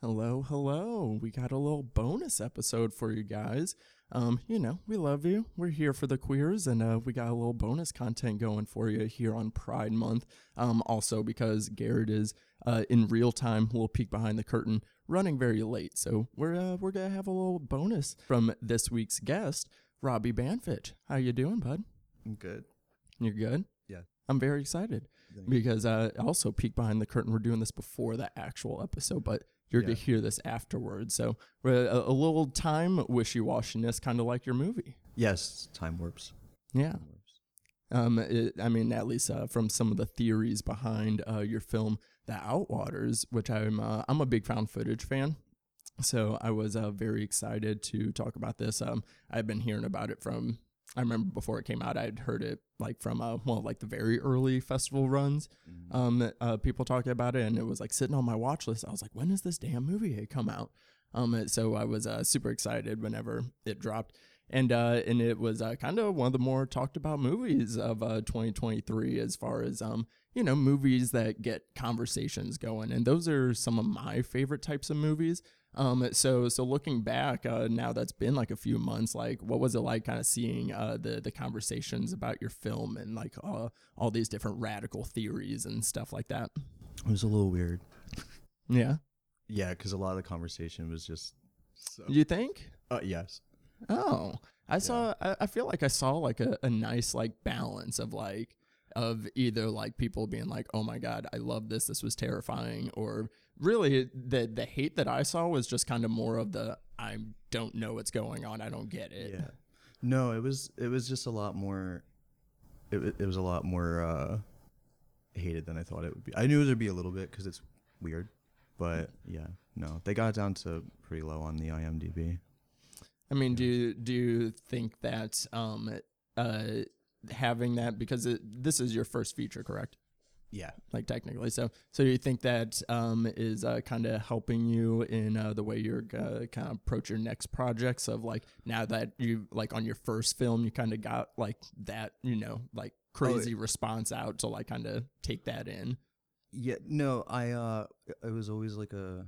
Hello, hello. We got a little bonus episode for you guys. Um, you know, we love you. We're here for the queers, and uh, we got a little bonus content going for you here on Pride Month. Um, also because Garrett is uh, in real time, we'll peek behind the curtain, running very late. So we're uh, we're gonna have a little bonus from this week's guest, Robbie Banfitch. How you doing, bud? I'm good. You're good. Yeah. I'm very excited Thank because uh, also peek behind the curtain. We're doing this before the actual episode, but you're going to hear this afterwards. So a, a little time wishy washiness, kind of like your movie. Yes, time warps. Yeah. Time warps. Um, it, I mean, at least uh, from some of the theories behind uh, your film, The Outwaters, which I'm uh, I'm a big found footage fan. So I was uh, very excited to talk about this. Um, I've been hearing about it from. I remember before it came out, I'd heard it like from uh, well, like the very early festival runs. Mhm. Um, uh, people talking about it, and it was like sitting on my watch list. I was like, when is this damn movie come out? Um, so I was uh, super excited whenever it dropped, and uh, and it was uh, kind of one of the more talked about movies of uh, 2023 as far as um you know movies that get conversations going, and those are some of my favorite types of movies. Um, so so looking back, uh, now that's been like a few months. Like, what was it like, kind of seeing uh, the the conversations about your film and like uh, all these different radical theories and stuff like that? It was a little weird. Yeah, Yeah, because a lot of the conversation was just. So, you think? uh, yes. Oh, I saw. I, I feel like I saw like a, a nice like balance of like of either like people being like, "Oh my god, I love this. This was terrifying," or really the the hate that I saw was just kind of more of the I don't know what's going on. I don't get it. Yeah. No, it was it was just a lot more. It it was a lot more uh, hated than I thought it would be. I knew there'd be a little bit because it's weird, but yeah, no, they got down to pretty low on the IMDb. I mean, do you, do you think that um uh having that because it, this is your first feature, correct? Yeah. like technically. So, so you think that um, is uh, kind of helping you in uh, the way you're uh, kind of approach your next projects of like now that you like on your first film, you kind of got like that, you know, like crazy response out to like kind of take that in. Yeah, no, I uh it was always like a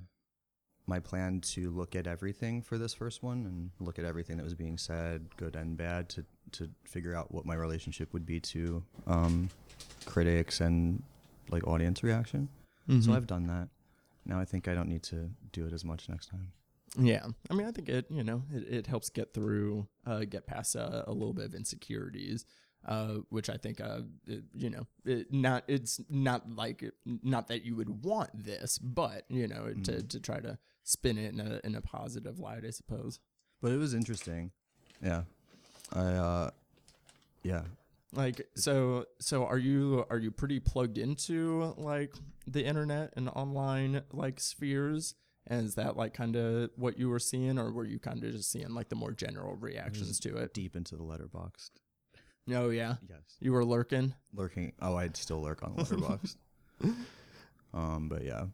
my plan to look at everything for this first one and look at everything that was being said, good and bad, to to figure out what my relationship would be to um critics and like audience reaction. So Mhm. I've done that. Now I think I don't need to do it as much next time. Yeah, I mean, I think it you know it, it helps get through, uh, get past uh, a little bit of insecurities, uh, which I think uh, it, you know, it not it's not like not that you would want this, but you know, to Mhm. to try to spin it in a in a positive light, I suppose. But it was interesting. Yeah. I uh yeah. Like so so are you are you pretty plugged into like the internet and online like spheres? And is that like kind of what you were seeing, or were you kind of just seeing like the more general reactions to it? Deep into the Letterboxd. Oh yeah, Yes. you were lurking. Lurking oh I'd still lurk on letterbox. um but yeah.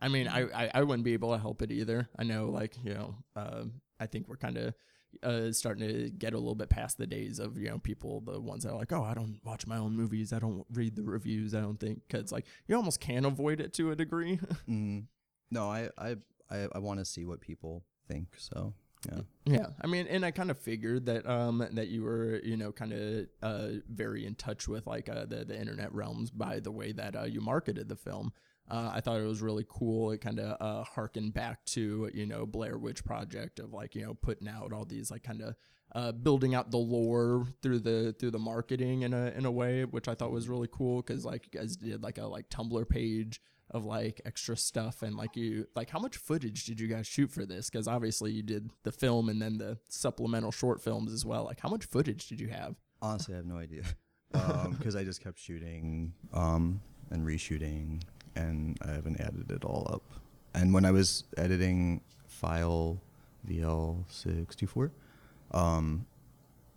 I mean, I, I I wouldn't be able to help it either. I know, like you know, uh, I think we're kind of uh, starting to get a little bit past the days of you know people, the ones that are like, oh, I don't watch my own movies, I don't read the reviews, I don't think, because like you almost can avoid it to a degree. Mm. No, I I I, I want to see what people think. So yeah, Yeah, I mean, and I kind of figured that um that you were you know kind of uh very in touch with like uh, the the internet realms by the way that uh, you marketed the film. Uh, I thought it was really cool. It kind of uh, harkened back to you know Blair Witch Project of like you know putting out all these like kind of uh, building out the lore through the through the marketing in a in a way, which I thought was really cool because like you guys did like a like Tumblr page of like extra stuff and like you like how much footage did you guys shoot for this? Because obviously you did the film and then the supplemental short films as well. Like how much footage did you have? Honestly, I have no idea. Because I just kept shooting um, and reshooting, and I haven't added it all up. And when I was editing file VL64, um,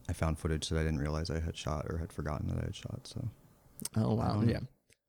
I found footage that I didn't realize I had shot or had forgotten that I had shot. So oh wow yeah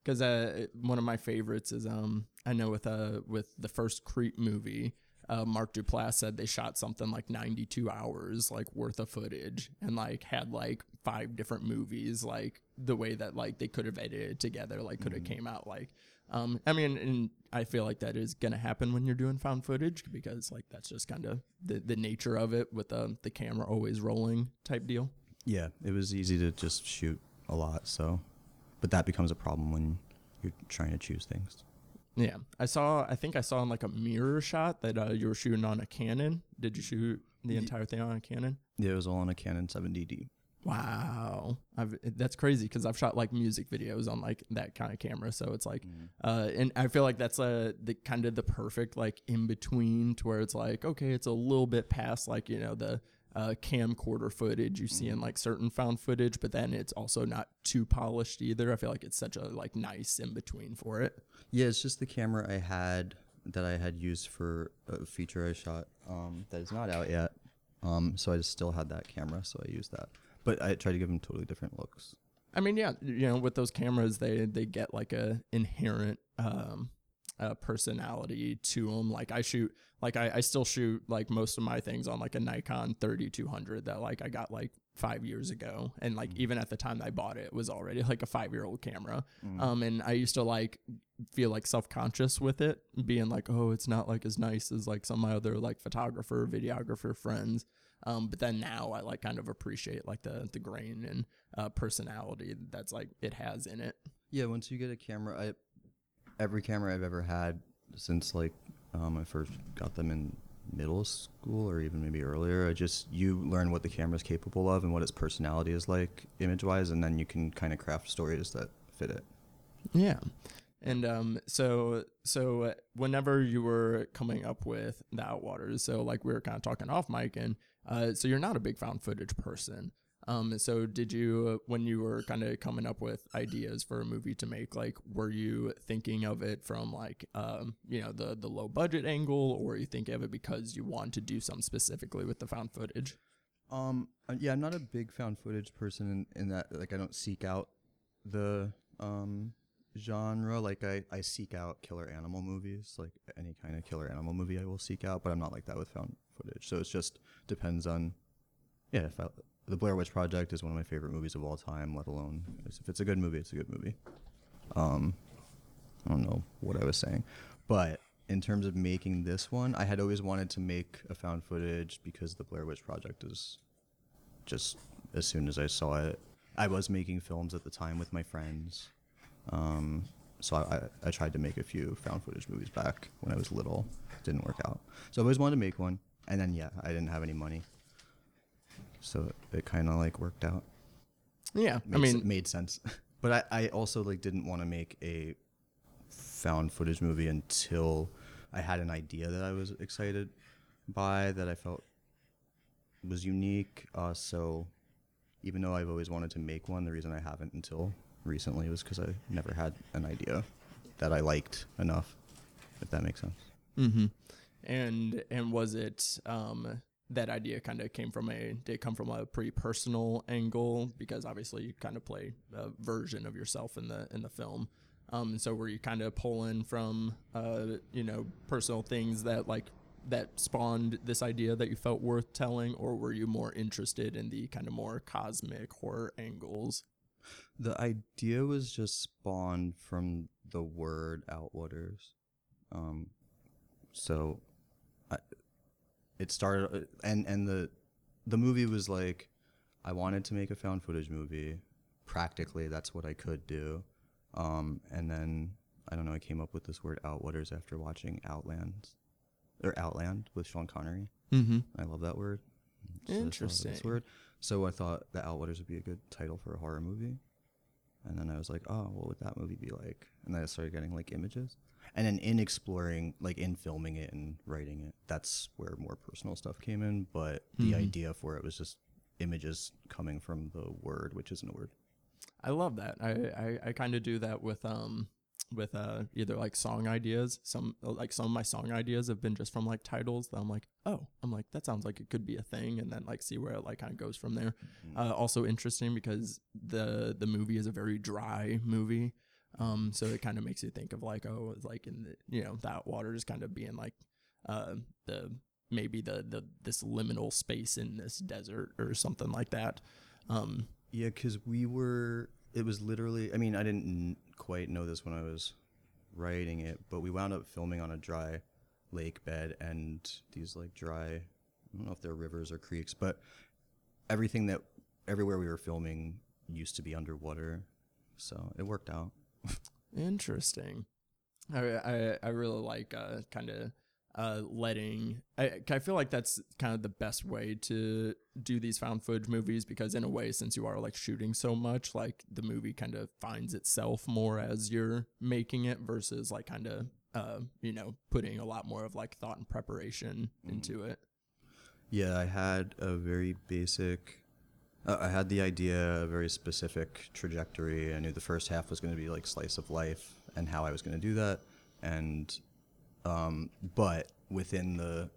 because uh, one of my favorites is um I know with uh with the first Creep movie uh, Mark Duplass said they shot something like 92 hours like worth of footage and like had like five different movies like the way that like they could have edited it together like could have Mhm. came out like Um, I mean, and I feel like that is gonna happen when you're doing found footage because like that's just kind of the, the nature of it with the the camera always rolling type deal. Yeah, it was easy to just shoot a lot. So, but that becomes a problem when you're trying to choose things. Yeah, I saw. I think I saw in like a mirror shot that uh, you were shooting on a Canon. Did you shoot the entire thing on a Canon? Yeah, it was all on a Canon 7DD. Wow, I've, that's crazy because I've shot like music videos on like that kind of camera. So it's like, uh, and I feel like that's uh the kind of the perfect like in between to where it's like, okay, it's a little bit past like you know the uh, camcorder footage you see in like certain found footage, but then it's also not too polished either. I feel like it's such a like nice in between for it. Yeah, it's just the camera I had that I had used for a feature I shot um, that is not out yet. Um, so I just still had that camera, so I used that. But I try to give them totally different looks. I mean, yeah, you know, with those cameras, they they get like a inherent um, uh, personality to them. Like I shoot, like I, I still shoot like most of my things on like a Nikon 3200 that like I got like five years ago, and like even at the time I bought it, it was already like a five year old camera. Um, and I used to like feel like self conscious with it, being like, oh, it's not like as nice as like some of my other like photographer, videographer friends. Um, but then now I like kind of appreciate like the the grain and uh, personality that's like it has in it. Yeah, once you get a camera, I every camera I've ever had since like um, I first got them in middle school or even maybe earlier, I just you learn what the camera is capable of and what its personality is like image wise, and then you can kind of craft stories that fit it. Yeah. And um, so so whenever you were coming up with the Outwaters, so like we were kind of talking off mic, and uh, so you're not a big found footage person. Um, so did you when you were kind of coming up with ideas for a movie to make, like were you thinking of it from like um, you know the the low budget angle, or you think of it because you want to do something specifically with the found footage? Um, uh, yeah, I'm not a big found footage person in, in that like I don't seek out the um genre. Like I, I seek out killer animal movies, like any kind of killer animal movie I will seek out, but I'm not like that with found footage. So it's just depends on yeah, if I, the Blair Witch Project is one of my favorite movies of all time, let alone if it's a good movie, it's a good movie. Um I don't know what I was saying. But in terms of making this one, I had always wanted to make a found footage because the Blair Witch Project is just as soon as I saw it. I was making films at the time with my friends. Um, so I, I, I tried to make a few found footage movies back when I was little. Didn't work out. So I always wanted to make one. And then, yeah, I didn't have any money. So it kind of like worked out Yeah, I made, mean, s- made sense. But I, I also like didn't want to make a found footage movie until I had an idea that I was excited by that I felt was unique. Uh, so even though I've always wanted to make one, the reason I haven't until recently was because I never had an idea that I liked enough. If that makes sense. Mm-hmm. And and was it um that idea kind of came from a did come from a pretty personal angle because obviously you kind of play a version of yourself in the in the film. Um, so were you kind of pulling from uh you know personal things that like that spawned this idea that you felt worth telling, or were you more interested in the kind of more cosmic horror angles? The idea was just spawned from the word Outwaters. Um, so I, it started, and and the the movie was like, I wanted to make a found footage movie. Practically, that's what I could do. Um, and then I don't know, I came up with this word Outwaters after watching Outlands or Outland with Sean Connery. Mm-hmm. I love that word. So I thought this Interesting. word. So I thought the Outwaters would be a good title for a horror movie. And then I was like, oh, what would that movie be like? And then I started getting like images. And then in exploring, like in filming it and writing it, that's where more personal stuff came in. But the Mhm. idea for it was just images coming from the word, which isn't a word. I love that. I I, I kind of do that with um with uh either like song ideas. Some like some of my song ideas have been just from like titles that I'm like, oh, I'm like that sounds like it could be a thing, and then like see where it like kind of goes from there. Uh, also interesting because the the movie is a very dry movie. Um, so it kind of makes you think of like, oh, it's like in the you know that water is kind of being like, uh, the maybe the the this liminal space in this desert or something like that. Um, Yeah, because we were. It was literally. I mean, I didn't quite know this when I was writing it, but we wound up filming on a dry lake bed and these like dry, I don't know if they're rivers or creeks, but everything that everywhere we were filming used to be underwater, so it worked out. Interesting. I I, I really like uh, kind of uh, letting. I I feel like that's kind of the best way to do these found footage movies because in a way, since you are like shooting so much, like the movie kind of finds itself more as you're making it versus like kind of uh, you know putting a lot more of like thought and preparation into it. Yeah, I had a very basic. Uh, I had the idea, a very specific trajectory. I knew the first half was going to be like slice of life and how I was going to do that, and um, but within the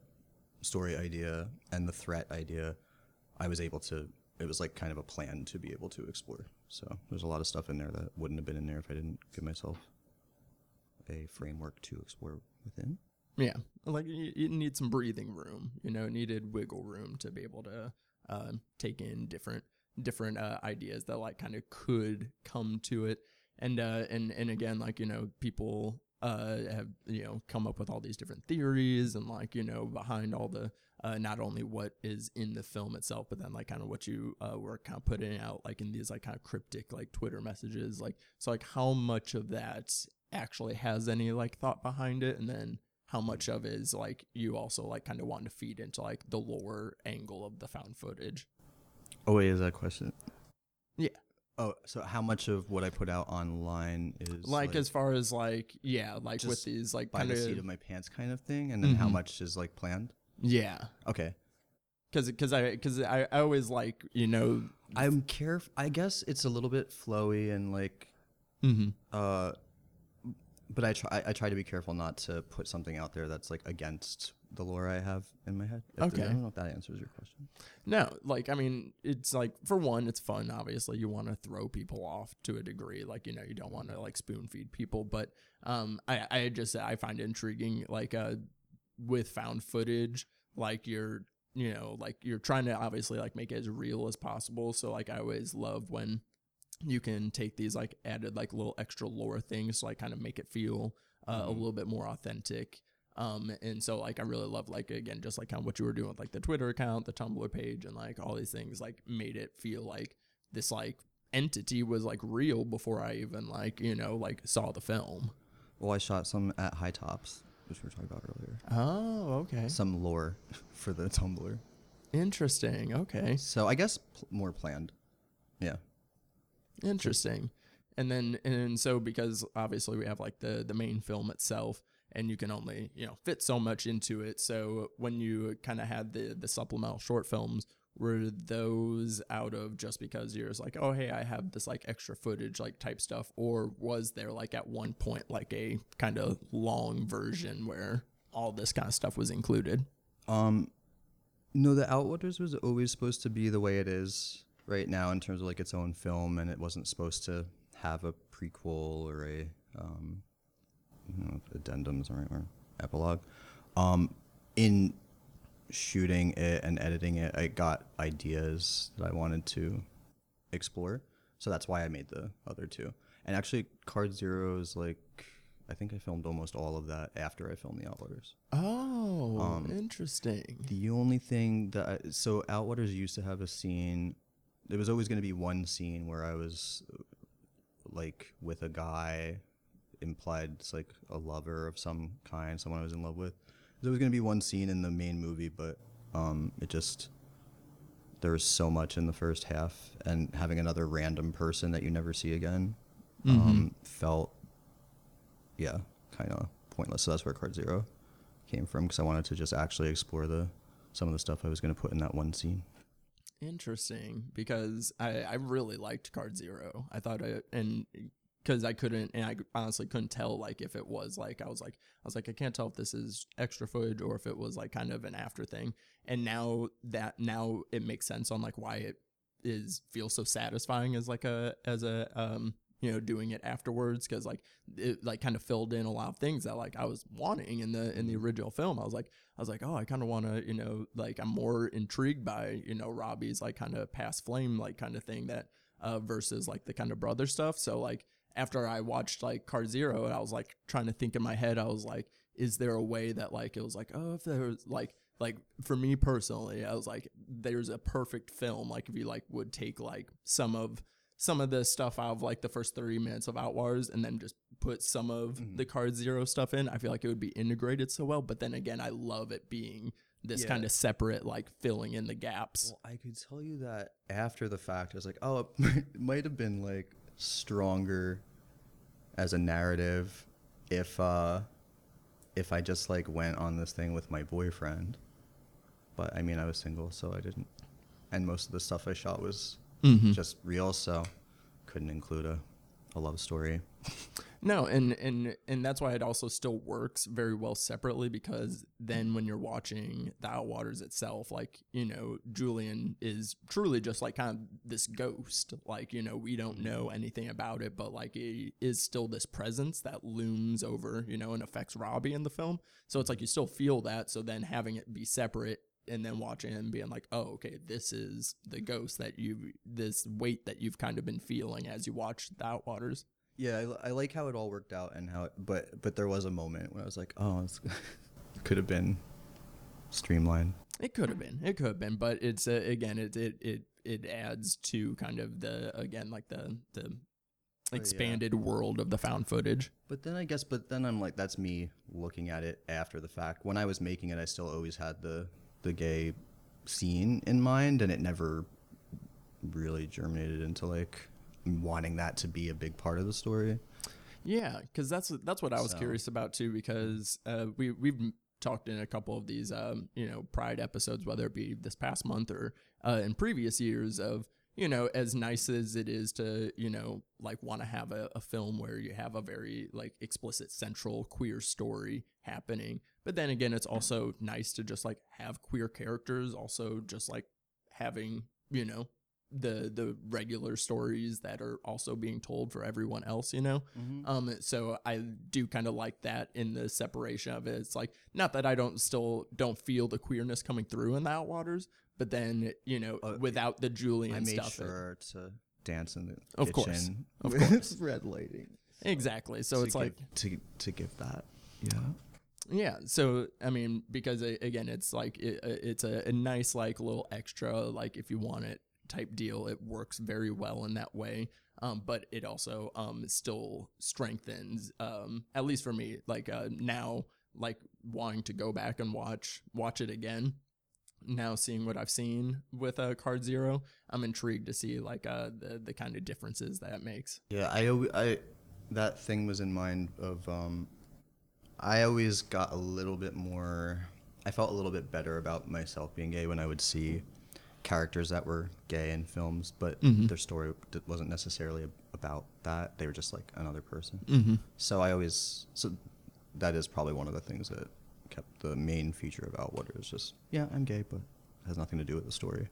story idea and the threat idea, I was able to. It was like kind of a plan to be able to explore. So there's a lot of stuff in there that wouldn't have been in there if I didn't give myself a framework to explore within. Yeah, like you, you need some breathing room. You know, it needed wiggle room to be able to uh, take in different different uh, ideas that like kind of could come to it. And uh, and and again, like you know, people uh, have you know come up with all these different theories and like you know behind all the uh, not only what is in the film itself, but then like kind of what you uh, were kind of putting out like in these like kind of cryptic like Twitter messages. Like so, like how much of that actually has any like thought behind it, and then how much of it is like you also like kind of want to feed into like the lower angle of the found footage. Oh wait, is that a question? Yeah. Oh, so how much of what I put out online is Like, as far as like yeah, like with these like by kind the seat of my pants kind of thing, and then how Mhm. much is like planned? yeah, Okay, because because I because I, I always like you know I'm careful. I guess it's a little bit flowy and like, mhm. uh, but I try. I try to be careful not to put something out there that's like against the lore I have in my head. If the- Okay. I don't know if that answers your question. No, like I mean, it's like for one, it's fun. Obviously, you want to throw people off to a degree. Like you know, you don't want to like spoon feed people. But um, I I just I find it intriguing. Like uh, with found footage, like you're you know like you're trying to obviously like make it as real as possible. So like I always love when you can take these like added like little extra lore things to like kind of make it feel uh, a Mhm. little bit more authentic. Um, and so like I really love like again just like kind of what you were doing with like the Twitter account, the Tumblr page, and like all these things like made it feel like this like entity was like real before I even like you know like saw the film. Well, I shot some at High Tops, which we were talking about earlier. Oh, okay, Some lore for the Tumblr. interesting. Okay, So I guess pl- more planned. Yeah. Interesting. And then and so because obviously we have like the the main film itself and you can only, you know, fit so much into it. So when you kind of had the the supplemental short films were those out of just because you're like, oh hey, I have this like extra footage like type stuff, or was there like at one point like a kind of long version where all this kind of stuff was included? Um, no, the Outwaters was always supposed to be the way it is right now in terms of like its own film, and it wasn't supposed to have a prequel or a um, I don't know if addendums or, or epilogue. Um, in shooting it and editing it, I got ideas that I wanted to explore, so that's why I made the other two. And actually, Card Zero is like. I think I filmed almost all of that after I filmed the Outwaters. Oh, Um, interesting. The only thing that I, so Outwaters used to have a scene. There was always going to be one scene where I was like with a guy, implied it's like a lover of some kind, someone I was in love with. There was going to be one scene in the main movie, but um, it just there was so much in the first half, and having another random person that you never see again um, felt yeah kind of pointless. So that's where Card Zero came from because I wanted to just actually explore the some of the stuff I was going to put in that one scene. Interesting, because I, I really liked Card Zero. I thought I and because I couldn't and I honestly couldn't tell like if it was like I was like I was like I can't tell if this is extra footage or if it was like kind of an after thing. And now that now it makes sense on like why it is feels so satisfying as like a as a um you know doing it afterwards because like it like kind of filled in a lot of things that like I was wanting in the in the original film. I was like I was like oh I kind of want to you know like I'm more intrigued by you know Robbie's like kind of past flame like kind of thing that uh versus like the kind of brother stuff. So like after I watched like Card Zero, and I was like trying to think in my head, I was like, is there a way that like it was like, oh, if there was like like for me personally, I was like, there's a perfect film. Like if you like would take like some of some of the stuff out of like the first 30 minutes of Outwaters and then just put some of Mhm. the Card Zero stuff in, I feel like it would be integrated so well. But then again, I love it being this Yeah. kind of separate, like filling in the gaps. Well, I could tell you that after the fact, I was like, oh, it might have been like stronger as a narrative if uh if I just like went on this thing with my boyfriend. But I mean, I was single, so I didn't. And most of the stuff I shot was Mhm. just real, so couldn't include a a love story. No, and and and that's why it also still works very well separately because then when you're watching the Outwaters itself, like you know, Julian is truly just like kind of this ghost. Like you know, we don't know anything about it, but like it is still this presence that looms over you know and affects Robbie in the film. So it's like you still feel that. So then having it be separate and then watching and being like, oh, okay, this is the ghost that you this weight that you've kind of been feeling as you watch the Outwaters. Yeah, I, I like how it all worked out and how, it, but but there was a moment when I was like, oh, it's, could have been streamlined. It could have been. It could have been, but it's uh, again, it it it it adds to kind of the again like the the yeah. expanded world of the found footage. But then I guess, but then I'm like, that's me looking at it after the fact. When I was making it, I still always had the the gay scene in mind, and it never really germinated into like wanting that to be a big part of the story. Yeah, because that's that's what I was So- curious about too. Because uh, we we've talked in a couple of these um, you know Pride episodes, whether it be this past month or uh, in previous years, of you know as nice as it is to you know like want to have a, a film where you have a very like explicit central queer story happening, but then again, it's also nice to just like have queer characters, also just like having you know the the regular stories that are also being told for everyone else you know um, so I do kind of like that in the separation of it. It's like not that I don't still don't feel the queerness coming through in the Outwaters, but then you know Uh, without the Julian I made stuff, it- sure to dance in the Of course. Of course. red lighting. exactly. So it's like to to give that. Yeah. yeah. So I mean, because again, it's like it, uh, it's a, a nice like little extra like if you want it type deal. It works very well in that way. Um, but it also um still strengthens um at least for me like uh now like wanting to go back and watch watch it again now seeing what I've seen with uh, Card Zero, I'm intrigued to see like uh the the kind of differences that it makes. Yeah, I, I that thing was in mind of um I always got a little bit more I felt a little bit better about myself being gay when I would see characters that were gay in films, but Mhm. their story wasn't necessarily about that. They were just like another person. Mm-hmm. So I always so that is probably one of the things that kept the main feature about what it was just yeah, I'm gay, but it has nothing to do with the story.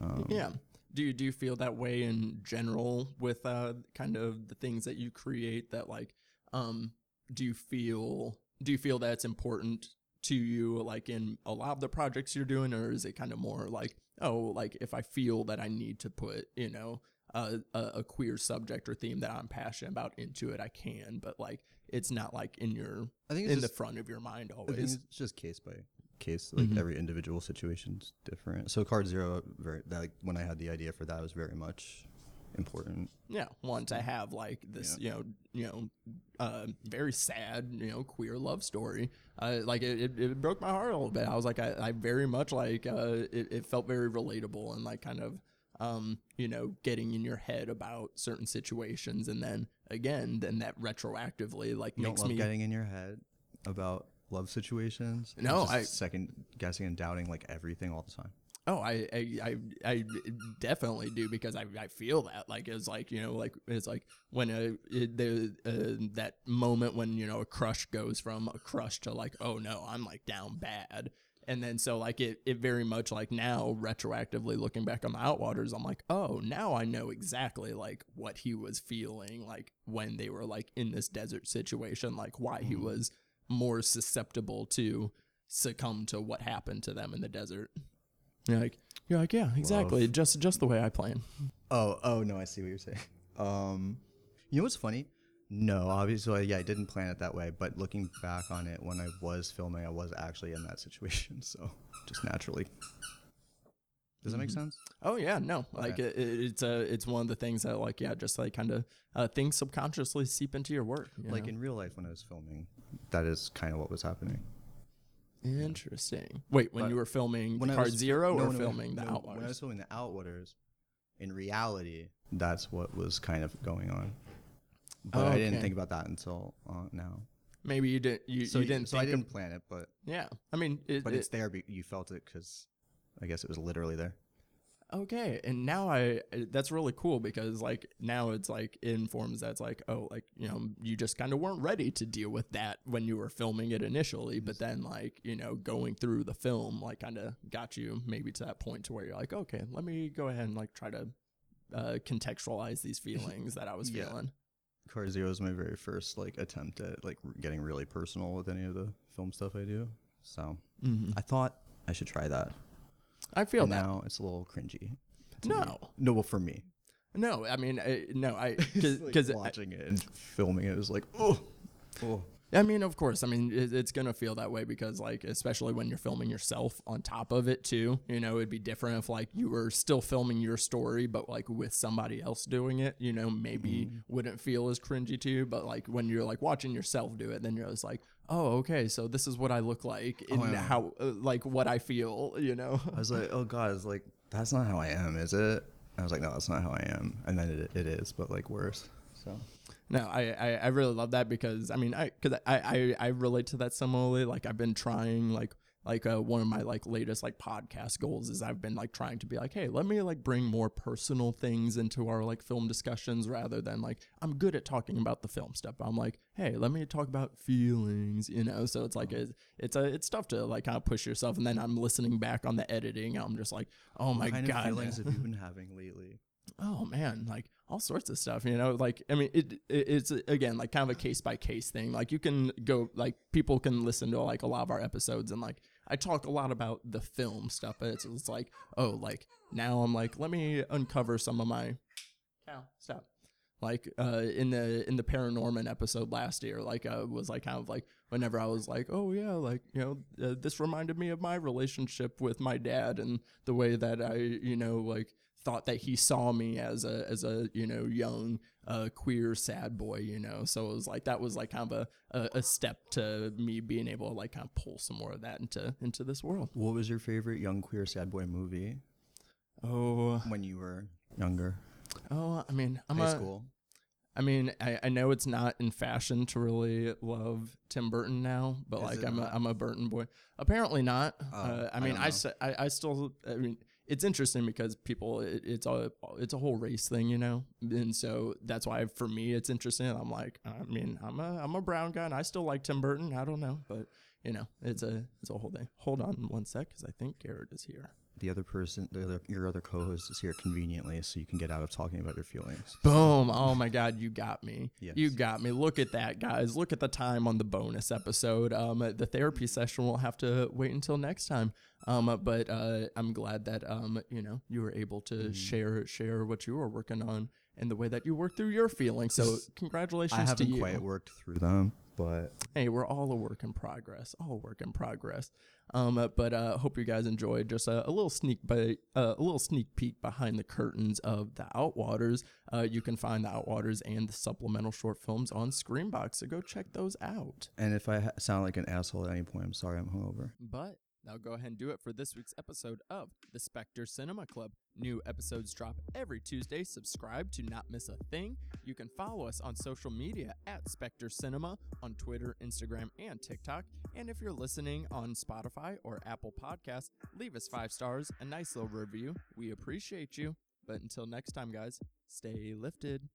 Um, Yeah. Do you do you feel that way in general with uh kind of the things that you create that like um do you feel do you feel that it's important to you like in a lot of the projects you're doing or is it kind of more like oh like if I feel that I need to put you know a, a, a queer subject or theme that I'm passionate about into it I can but like it's not like in your I think it's in it's the front of your mind always it's just case by case. Like Mhm. every individual situation's different. So card zero, very that, like when I had the idea for that was very much important. Yeah, want to have like this, you know, you know, uh, very sad, you know, queer love story. Uh, like it, it, it broke my heart a little bit. I was like, I, I very much like, uh, it, it felt very relatable and like kind of, um, you know, getting in your head about certain situations, and then again, then that retroactively like You makes me. getting in your head about love situations. No, I- second guessing and doubting like everything all the time. Oh, I, I, I, I definitely do because I, I feel that like it's like you know like it's like when a it, the uh, that moment when you know a crush goes from a crush to like oh no I'm like down bad and then so like it it very much like now retroactively looking back on the Outwaters I'm like oh now I know exactly like what he was feeling like when they were like in this desert situation like why he Mhm. was more susceptible to succumb to what happened to them in the desert. You're like, you're like, yeah, exactly, Love. just just the way I plan. Oh, oh no, I see what you're saying. Um, You know what's funny? No, obviously, yeah, I didn't plan it that way. But looking back on it, when I was filming, I was actually in that situation. So just naturally. Does that make Mm-hmm. sense? Oh yeah, no, like it, it- it's a it's one of the things that like yeah, just like kind of uh, things subconsciously seep into your work. you Like know? in real life, when I was filming, that is kind of what was happening. Interesting. Wait, when But you were filming When I Card was- Zero no, or filming the no, When I was filming the Outwaters, in reality, that's what was kind of going on. But I didn't think about that until uh, now. Maybe you didn't. You, So you didn't. So I didn't plan it, but yeah, I mean, it, but it- it's there. Be, you felt it because I guess it was literally there. Okay, and now I that's really cool because like now it's like it informs that's like oh like you know you just kind of weren't ready to deal with that when you were filming it initially, but then like you know going through the film like kind of got you maybe to that point to where you're like okay let me go ahead and like try to uh, contextualize these feelings that I was Yeah. feeling. Card Zero is my very first like attempt at like getting really personal with any of the film stuff I do. So Mm-hmm. I thought I should try that. I feel And that. now it's a little cringy. to me. No, no, well for me, no, I mean I, no, I Like, because uh, watching it and filming it was like oh, oh. I mean, of course. I mean, it, it's gonna feel that way because, like, especially when you're filming yourself on top of it too. You know, it'd be different if like you were still filming your story, but like with somebody else doing it. You know, maybe wouldn't feel as cringy to you. But like when you're like watching yourself do it, then you're just like, oh, okay, so this is what I look like and I know. how, uh, like, what I feel. You know. I was like, oh god, it's like that's not how I am, is it? I was like, no, that's not how I am, and then it, it is, but like worse. So No, I, I, I really love that because I mean I because I, I I relate to that similarly. Like I've been trying like like uh, one of my like latest like podcast goals is I've been like trying to be like hey let me like bring more personal things into our like film discussions rather than like I'm good at talking about the film stuff. I'm like hey let me talk about feelings you know so it's like it's it's a it's tough to like kind of push yourself and then I'm listening back on the editing I'm just like oh my what kind god of feelings have you been having lately? Oh man like all sorts of stuff you know like i mean it, it it's again like kind of a case by case thing like you can go like people can listen to like a lot of our episodes and like i talk a lot about the film stuff but it's, it's like oh like now i'm like let me uncover some of my cow stop. Like uh in the in the ParaNorman episode last year like uh was like kind of like whenever i was like oh yeah like you know uh, this reminded me of my relationship with my dad and the way that i you know like thought that he saw me as a as a you know young uh queer sad boy you know so it was like that was like kind of a, a, a step to me being able to like kind of pull some more of that into into this world What was your favorite young queer sad boy movie oh when you were younger? oh i mean i'm High a, school. I mean, I, I know it's not in fashion to really love Tim Burton now, but Is like I'm a, not? I'm a Burton boy. Apparently not. Oh, uh, I mean, I, I I still I mean it's interesting because people it, it's a it's a whole race thing, you know, and so that's why for me it's interesting. I'm like, I mean, I'm a I'm a brown guy and I still like Tim Burton. I don't know, but you know, it's a it's a whole thing. Hold on one sec, because I think Garrett is here. The other person, the other, your other co-host is here conveniently, so you can get out of talking about your feelings. Boom. Oh my God, you got me. Yes. You got me. Look at that, guys. Look at the time on the bonus episode. Um, the therapy session will have to wait until next time. Um, but uh, I'm glad that um, you know, you were able to Mm-hmm. share share what you were working on and the way that you worked through your feelings. So congratulations I haven't quite worked through them, but Hey, we're all a work in progress. All a work in progress. Um, but uh, hope you guys enjoyed just a, a little sneak by uh, a little sneak peek behind the curtains of the Outwaters. Uh, you can find the Outwaters and the supplemental short films on Screambox, so go check those out. and if I ha- sound like an asshole at any point, I'm sorry, I'm hungover. But now go ahead and do it for this week's episode of the Specter Cinema Club. New episodes drop every Tuesday. Subscribe to not miss a thing. You can follow us on social media at Spectre Cinema on Twitter, Instagram, and TikTok. And if you're listening on Spotify or Apple Podcasts, leave us five stars, a nice little review. We appreciate you. But until next time, guys, stay lifted.